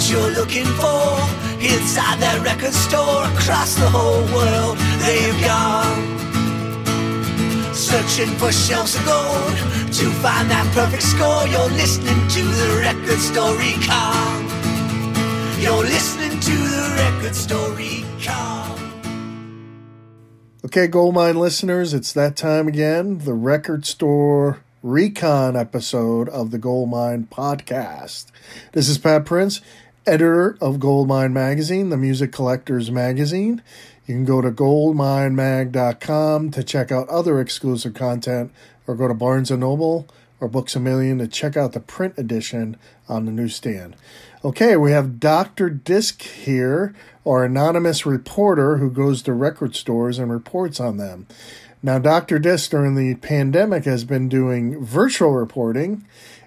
what you're looking for inside that record store across the whole world. They've gone searching for shelves of gold to find that perfect score. You're listening to the record store recon. You're listening to the record store recon. Okay, Goldmine listeners, it's that time again. The record store recon episode of the Goldmine podcast. This is Pat Prince, editor of Goldmine Magazine, the music collector's magazine. You can go to goldminemag.com to check out other exclusive content or go to Barnes & Noble or Books A Million to check out the print edition on the newsstand. Okay, we have Dr. Disc here, our anonymous reporter who goes to record stores and reports on them. Now, Dr. Disc during the pandemic has been doing virtual reporting,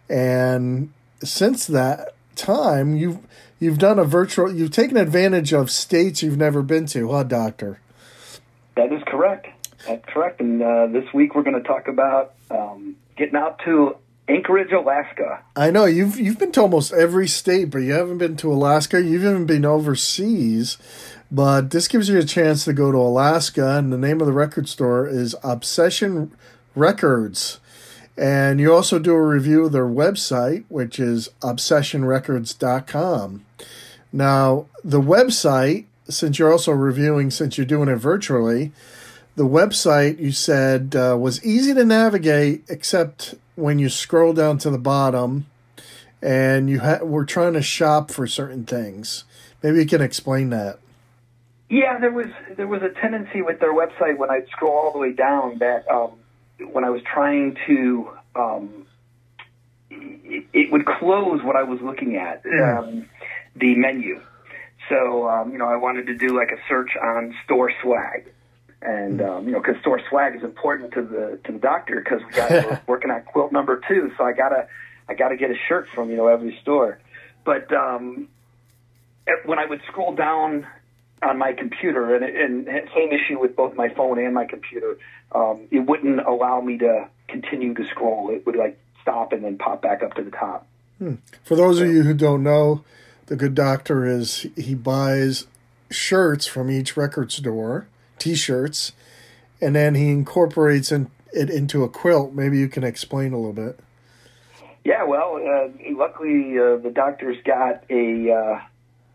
and since that time, you've you've done a virtual. You've taken advantage of states you've never been to, huh, Doctor? That is correct. That's correct. And uh, this week we're going to talk about um, getting out to Anchorage, Alaska. I know you've you've been to almost every state, but you haven't been to Alaska. You've even been overseas. But this gives you a chance to go to Alaska, and the name of the record store is Obsession Records. And you also do a review of their website, which is obsessionrecords.com. Now, the website, since you're also reviewing, since you're doing it virtually, the website you said uh, was easy to navigate, except when you scroll down to the bottom and you ha- were trying to shop for certain things. Maybe you can explain that. Yeah, there was there was a tendency with their website when I'd scroll all the way down that um, when I was trying to um, it, it would close what I was looking at um, the menu. So um, you know, I wanted to do like a search on store swag, and um, you know, because store swag is important to the to the doctor because we got we're working on quilt number two, so I gotta I gotta get a shirt from you know every store. But um, when I would scroll down on my computer, and, and same issue with both my phone and my computer, um, it wouldn't allow me to continue to scroll. It would like stop and then pop back up to the top. Hmm. For those of you who don't know, the good doctor is he buys shirts from each record store, t-shirts, and then he incorporates in, it into a quilt. Maybe you can explain a little bit. Yeah, well, uh, luckily uh, the doctor's got a uh,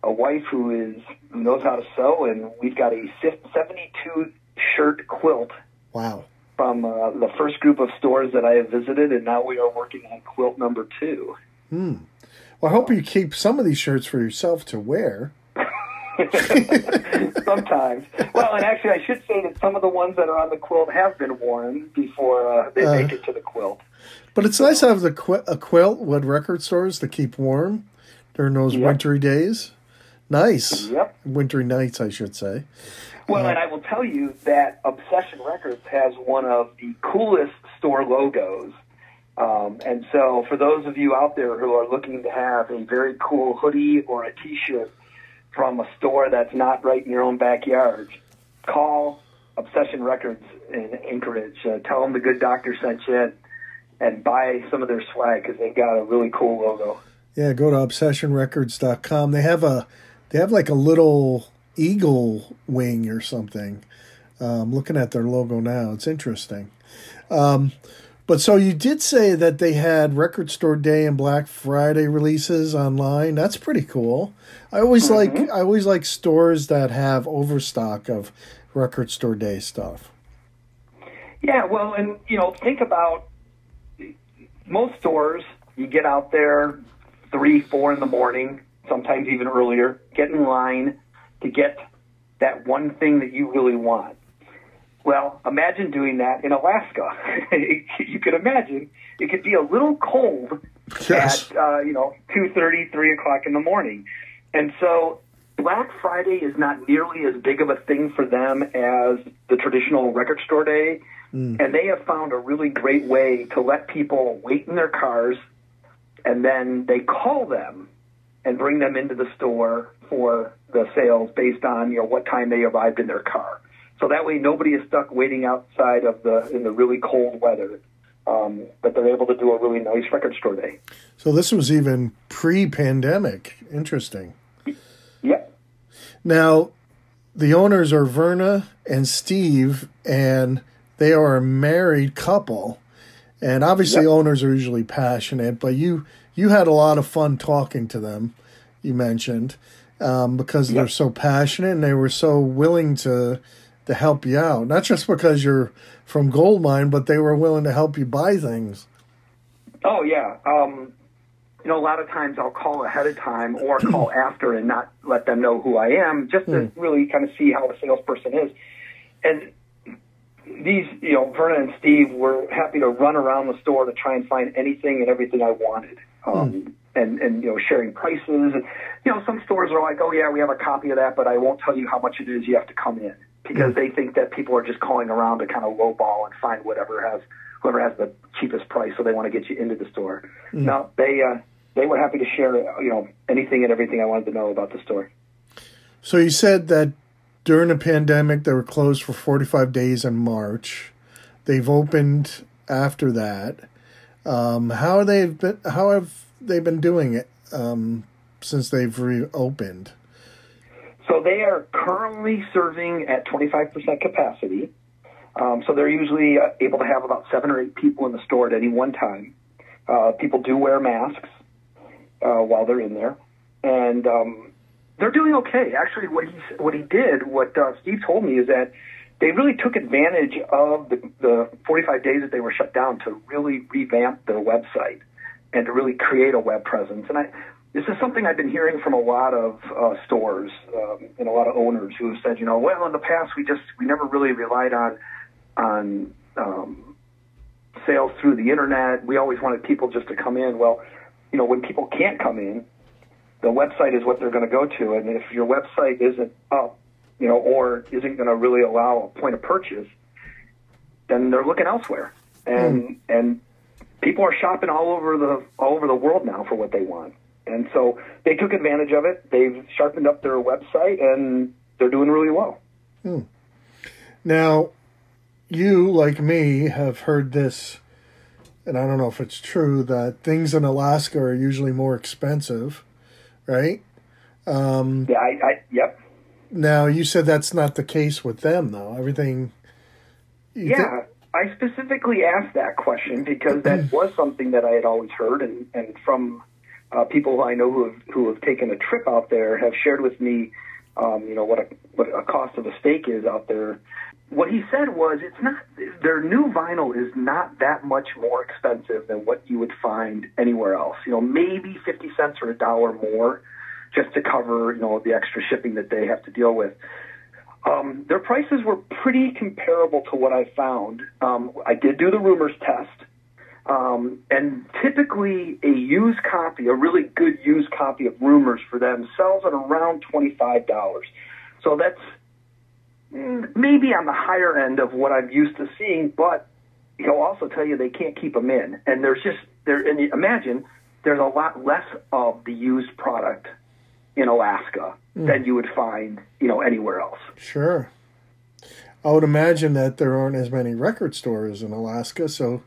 a wife who is who knows how to sew, and we've got a 72 shirt quilt. Wow. From uh, the first group of stores that I have visited, and now we are working on quilt number two. Hmm. Well, I hope you keep some of these shirts for yourself to wear. Sometimes. Well, and actually, I should say that some of the ones that are on the quilt have been worn before uh, they Uh. make it to the quilt. But it's nice to have the qu- a quilt with record stores to keep warm during those Yep. wintry days. Nice. Yep. Wintry nights, I should say. Well, and I will tell you that Obsession Records has one of the coolest store logos. Um, and so, for those of you out there who are looking to have a very cool hoodie or a T-shirt from a store that's not right in your own backyard, call Obsession Records in Anchorage. Uh, tell them the good doctor sent you, and, and buy some of their swag because they've got a really cool logo. Yeah, go to obsessionrecords.com. They have a they have like a little eagle wing or something. Um, looking at their logo now, it's interesting. Um, but so you did say that they had Record Store Day and Black Friday releases online. That's pretty cool. I always like I always like stores that have overstock of Record Store Day stuff. Yeah, well, and you know, think about most stores. You get out there three, four in the morning, sometimes even earlier. Get in line to get that one thing that you really want. Well, imagine doing that in Alaska. you could imagine it could be a little cold Yes. at uh, you know two thirty, three o'clock in the morning, and so Black Friday is not nearly as big of a thing for them as the traditional record store day, and they have found a really great way to let people wait in their cars, and then they call them and bring them into the store for the sales based on you know what time they arrived in their car. So that way nobody is stuck waiting outside of the in the really cold weather. Um, but they're able to do a really nice record store day. So this was even pre-pandemic. Interesting. Yep. Now, the owners are Verna and Steve, and they are a married couple. And obviously, Yep. owners are usually passionate, but you you had a lot of fun talking to them. You mentioned um, because they're so passionate and they were so willing to to help you out. Not just because you're from Goldmine, but they were willing to help you buy things. Oh yeah. Um, you know, a lot of times I'll call ahead of time or call after and not let them know who I am, just to really kind of see how a salesperson is. And these, you know, Verna and Steve were happy to run around the store to try and find anything and everything I wanted. Um, and, and, you know, sharing prices. And, you know, some stores are like, oh, yeah, we have a copy of that, but I won't tell you how much it is. You have to come in because they think that people are just calling around to kind of lowball and find whatever has, whoever has the cheapest price. So they want to get you into the store. No, they, uh, they were happy to share, you know, anything and everything I wanted to know about the store. So you said that during the pandemic they were closed for 45 days in March. They've opened after that. Um, how they've been? How have they been doing it um, since they've reopened? So they are currently serving at 25% capacity. Um, so they're usually uh, able to have about seven or eight people in the store at any one time. Uh, people do wear masks uh, while they're in there, and um, they're doing okay. Actually, what he what he did, what uh, Steve told me, is that they really took advantage of the, the 45 days that they were shut down to really revamp their website and to really create a web presence. And I, this is something I've been hearing from a lot of uh, stores um, and a lot of owners who have said, you know, well, in the past we just we never really relied on on um, sales through the internet. We always wanted people just to come in. Well, you know, when people can't come in, the website is what they're going to go to, and if your website isn't up, you know, or isn't going to really allow a point of purchase, then they're looking elsewhere. And hmm. and people are shopping all over the all over the world now for what they want. And so they took advantage of it. They've sharpened up their website and they're doing really well. Hmm. Now, you like me have heard this, and I don't know if it's true that things in Alaska are usually more expensive, right? Um, yeah, I, I yep. Now you said that's not the case with them, though. Everything. Yeah, I specifically asked that question because that was something that I had always heard, and and from uh, people who I know who have who have taken a trip out there have shared with me, um, you know, what a what a cost of a steak is out there. What he said was, it's not their new vinyl is not that much more expensive than what you would find anywhere else. You know, maybe fifty cents or a dollar more, just to cover you know the extra shipping that they have to deal with. Um, their prices were pretty comparable to what I found. Um, I did do the rumors test, um, and typically a used copy, a really good used copy of rumors for them, sells at around twenty five dollars. So that's mm, maybe on the higher end of what I'm used to seeing, but he'll also tell you they can't keep them in. And there's just there. And imagine there's a lot less of the used product in Alaska hmm. than you would find, you know, anywhere else. Sure. I would imagine that there aren't as many record stores in Alaska, so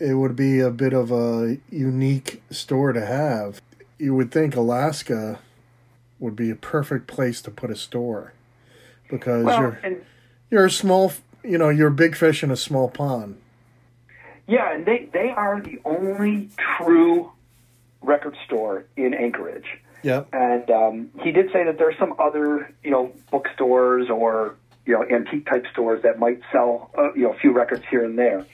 it would be a bit of a unique store to have. You would think Alaska would be a perfect place to put a store because Well, you're and you're a small, you know, you're a big fish in a small pond. yeah, and they they are the only true record store in Anchorage. Yep. And um, he did say that there's some other, you know, bookstores or you know antique type stores that might sell, uh, you know, a few records here and there,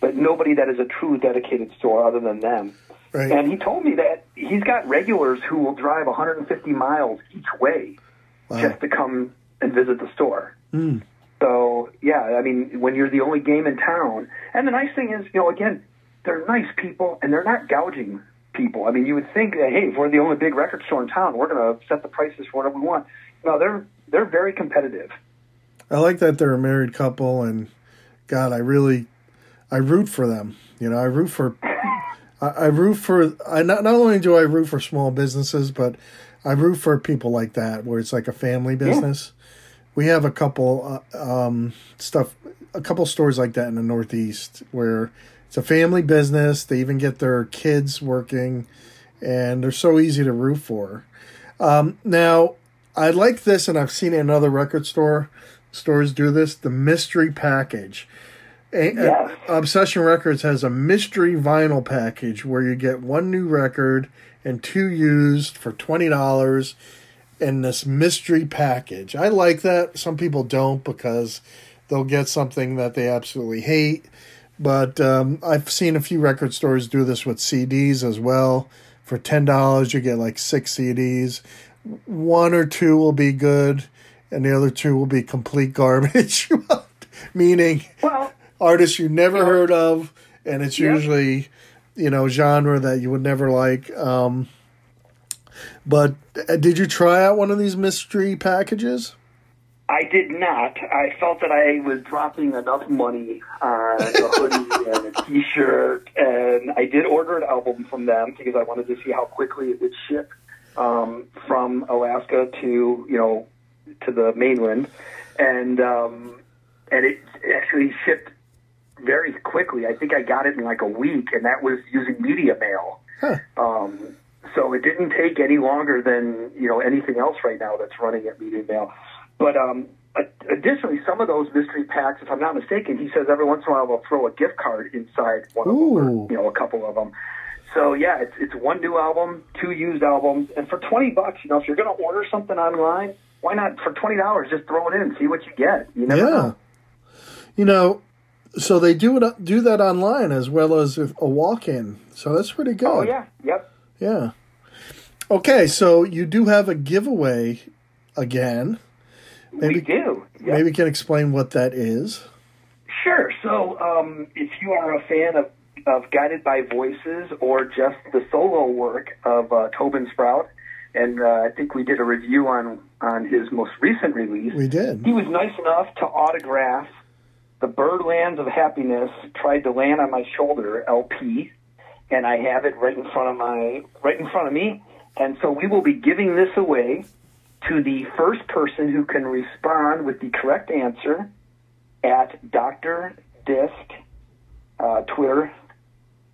but nobody that is a true dedicated store other than them. Right. And he told me that he's got regulars who will drive 150 miles each way just to come and visit the store. So yeah, I mean, when you're the only game in town, and the nice thing is, you know, again, they're nice people and they're not gouging people. I mean, you would think that hey, if we're the only big record store in town, we're going to set the prices for whatever we want. No, they're they're very competitive. I like that they're a married couple, and God, I really, I root for them. You know, I root for, I, I root for. I not not only do I root for small businesses, but I root for people like that where it's like a family business. We have a couple uh, um, stuff, a couple stores like that in the Northeast where it's a family business. They even get their kids working, and they're so easy to root for. Um, now, I like this, and I've seen it in other record store stores do this. The mystery package. A- Yes. Obsession Records has a mystery vinyl package where you get one new record and two used for twenty dollars in this mystery package. I like that. Some people don't because they'll get something that they absolutely hate. But um, I've seen a few record stores do this with CDs as well. For ten dollars, you get like six CDs. One or two will be good, and the other two will be complete garbage. Meaning Well, artists you never heard of, and it's Yeah. usually you know genre that you would never like. Um, but uh, did you try out one of these mystery packages? I did not. I felt that I was dropping enough money on a hoodie and a T-shirt, and I did order an album from them because I wanted to see how quickly it would ship um, from Alaska to you know to the mainland, and um, and it actually shipped very quickly. I think I got it in like a week, and that was using media mail. Um, so it didn't take any longer than you know anything else right now that's running at Media Mail. But um, additionally, some of those mystery packs, if I'm not mistaken, he says every once in a while they'll throw a gift card inside one of them, or, you know, a couple of them. So yeah, it's it's one new album, two used albums, and for twenty bucks, you know, if you're going to order something online, why not for twenty dollars just throw it in and see what you get? You never Yeah. know. You know, so they do it do that online as well as a walk-in. So that's pretty good. Oh yeah, yep. Yeah. Okay, so you do have a giveaway again. Maybe we do. Yep. maybe you can explain what that is. Sure. So, um, if you are a fan of, of Guided by Voices or just the solo work of uh, Tobin Sprout, and uh, I think we did a review on on his most recent release. We did. He was nice enough to autograph the Birdlands of Happiness tried to land on my shoulder LP, and I have it right in front of my right in front of me. And so we will be giving this away to the first person who can respond with the correct answer at Dr. Disc, uh, Twitter,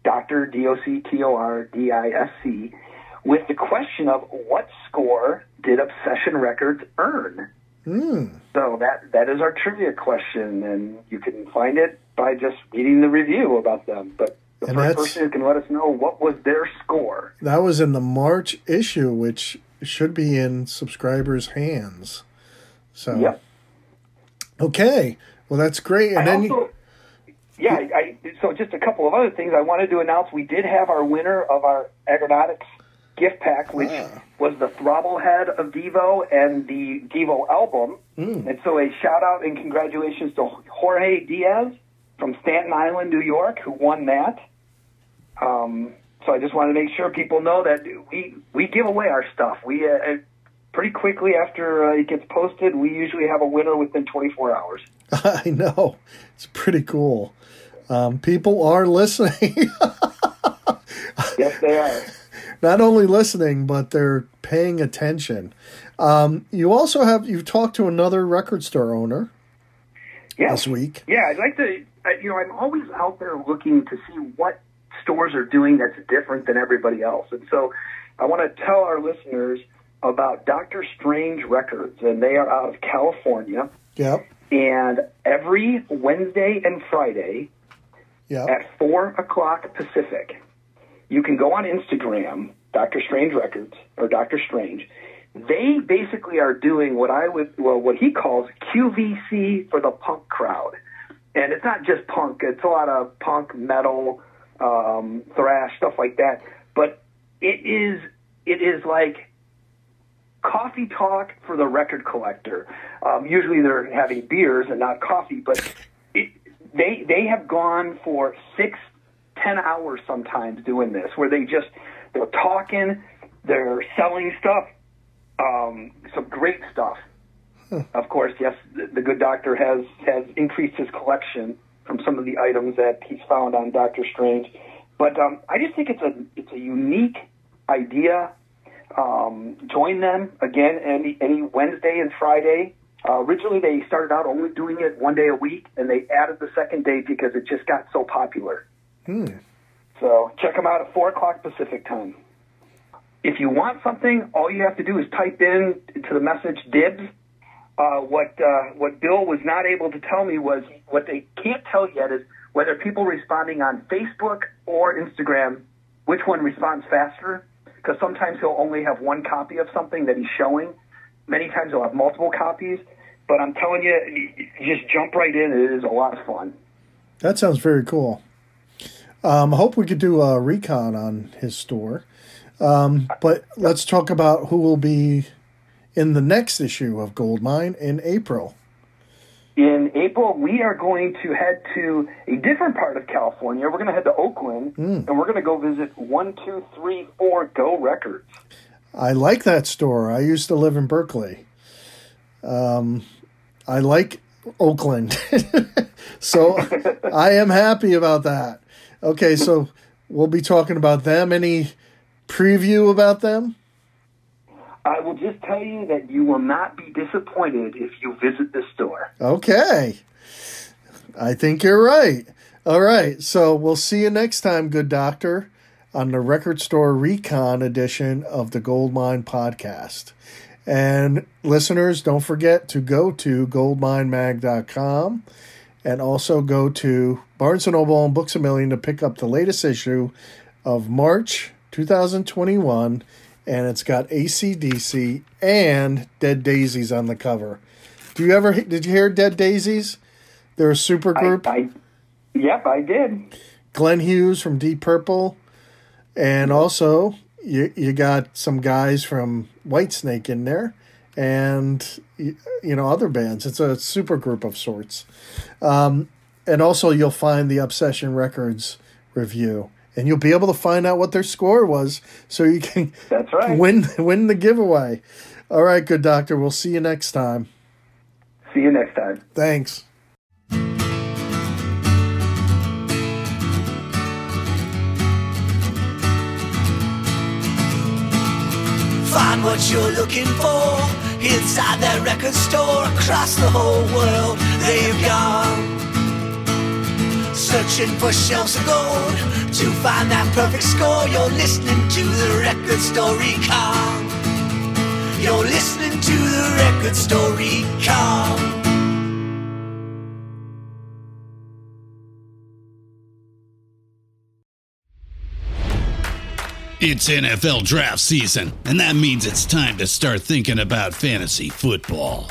Dr. D O C T O R D I S C, with the question of what score did Obsession Records earn? So that that is our trivia question, and you can find it by just reading the review about them. But the And first person who can let us know what was their score. That was in the March issue, which should be in subscribers' hands. So Yep. okay, well that's great. And I then you, yeah, I, so just a couple of other things I wanted to announce. We did have our winner of our Aggronautix gift pack, which Ah. was the Throbblehead of Devo and the Devo album. Hmm. And so a shout out and congratulations to Jorge Diaz from Staten Island, New York, who won that. Um, so I just wanted to make sure people know that we we give away our stuff. We uh, pretty quickly after uh, it gets posted. We usually have a winner within 24 hours. I know. It's pretty cool. Um, people are listening. yes, they are. Not only listening, but they're paying attention. Um, you also have you've talked to another record store owner yes. this week. Yeah, I'd like to. You know, I'm always out there looking to see what stores are doing that's different than everybody else, and so I want to tell our listeners about Doctor Strange Records, and they are out of California. Yep. And every Wednesday and Friday Yep. at four o'clock Pacific, you can go on Instagram, Doctor Strange Records or Doctor Strange. They basically are doing what I would, well, what he calls QVC for the punk crowd, and it's not just punk; it's a lot of punk, metal, um, thrash, stuff like that. But it is, it is like coffee talk for the record collector. Um, usually they're having beers and not coffee, but it, they they have gone for six, ten hours sometimes doing this, where they just they're talking, they're selling stuff, um, some great stuff. Of course, yes, the, the good doctor has has increased his collection from some of the items that he's found on Doctor Strange, but um, I just think it's a it's a unique idea. Um, join them again any any Wednesday and Friday. Uh, originally, they started out only doing it one day a week, and they added the second day because it just got so popular. So check them out at four o'clock Pacific time. If you want something, all you have to do is type in to the message dibs. Uh, what uh, what Bill was not able to tell me was what they can't tell yet is whether people responding on Facebook or Instagram, which one responds faster. Because sometimes he'll only have one copy of something that he's showing. Many times he'll have multiple copies. But I'm telling you, you just jump right in. It is a lot of fun. That sounds very cool. Um, I hope we could do a recon on his store. Um, but let's talk about who will be in the next issue of Goldmine in April. In April, we are going to head to a different part of California. We're going to head to Oakland, and we're going to go visit 1234 Go Records. I like that store. I used to live in Berkeley. Um, I like Oakland. so I am happy about that. Okay, so we'll be talking about them. Any preview about them? I will just tell you that you will not be disappointed if you visit the store. Okay. I think you're right. All right. So we'll see you next time, good doctor, on the Record Store Recon edition of the Goldmine podcast. And listeners, don't forget to go to goldminemag.com and also go to Barnes & Noble and Books A Million to pick up the latest issue of March 2021 and it's got ACDC and Dead Daisies on the cover. Do you ever did you hear Dead Daisies? They're a super group. I, I, yep, I did. Glenn Hughes from Deep Purple, and also you you got some guys from Whitesnake in there, and you, you know other bands. It's a super group of sorts, um, and also you'll find the Obsession Records review, and you'll be able to find out what their score was, so you can That's right. win win the giveaway. All right, good doctor. We'll see you next time. See you next time. Thanks. Find what you're looking for inside that record store across the whole world. They've gone searching for shelves of gold to find that perfect score. You're listening to the record store recon. You're listening to the record store recon. It's NFL draft season, and that means it's time to start thinking about fantasy football.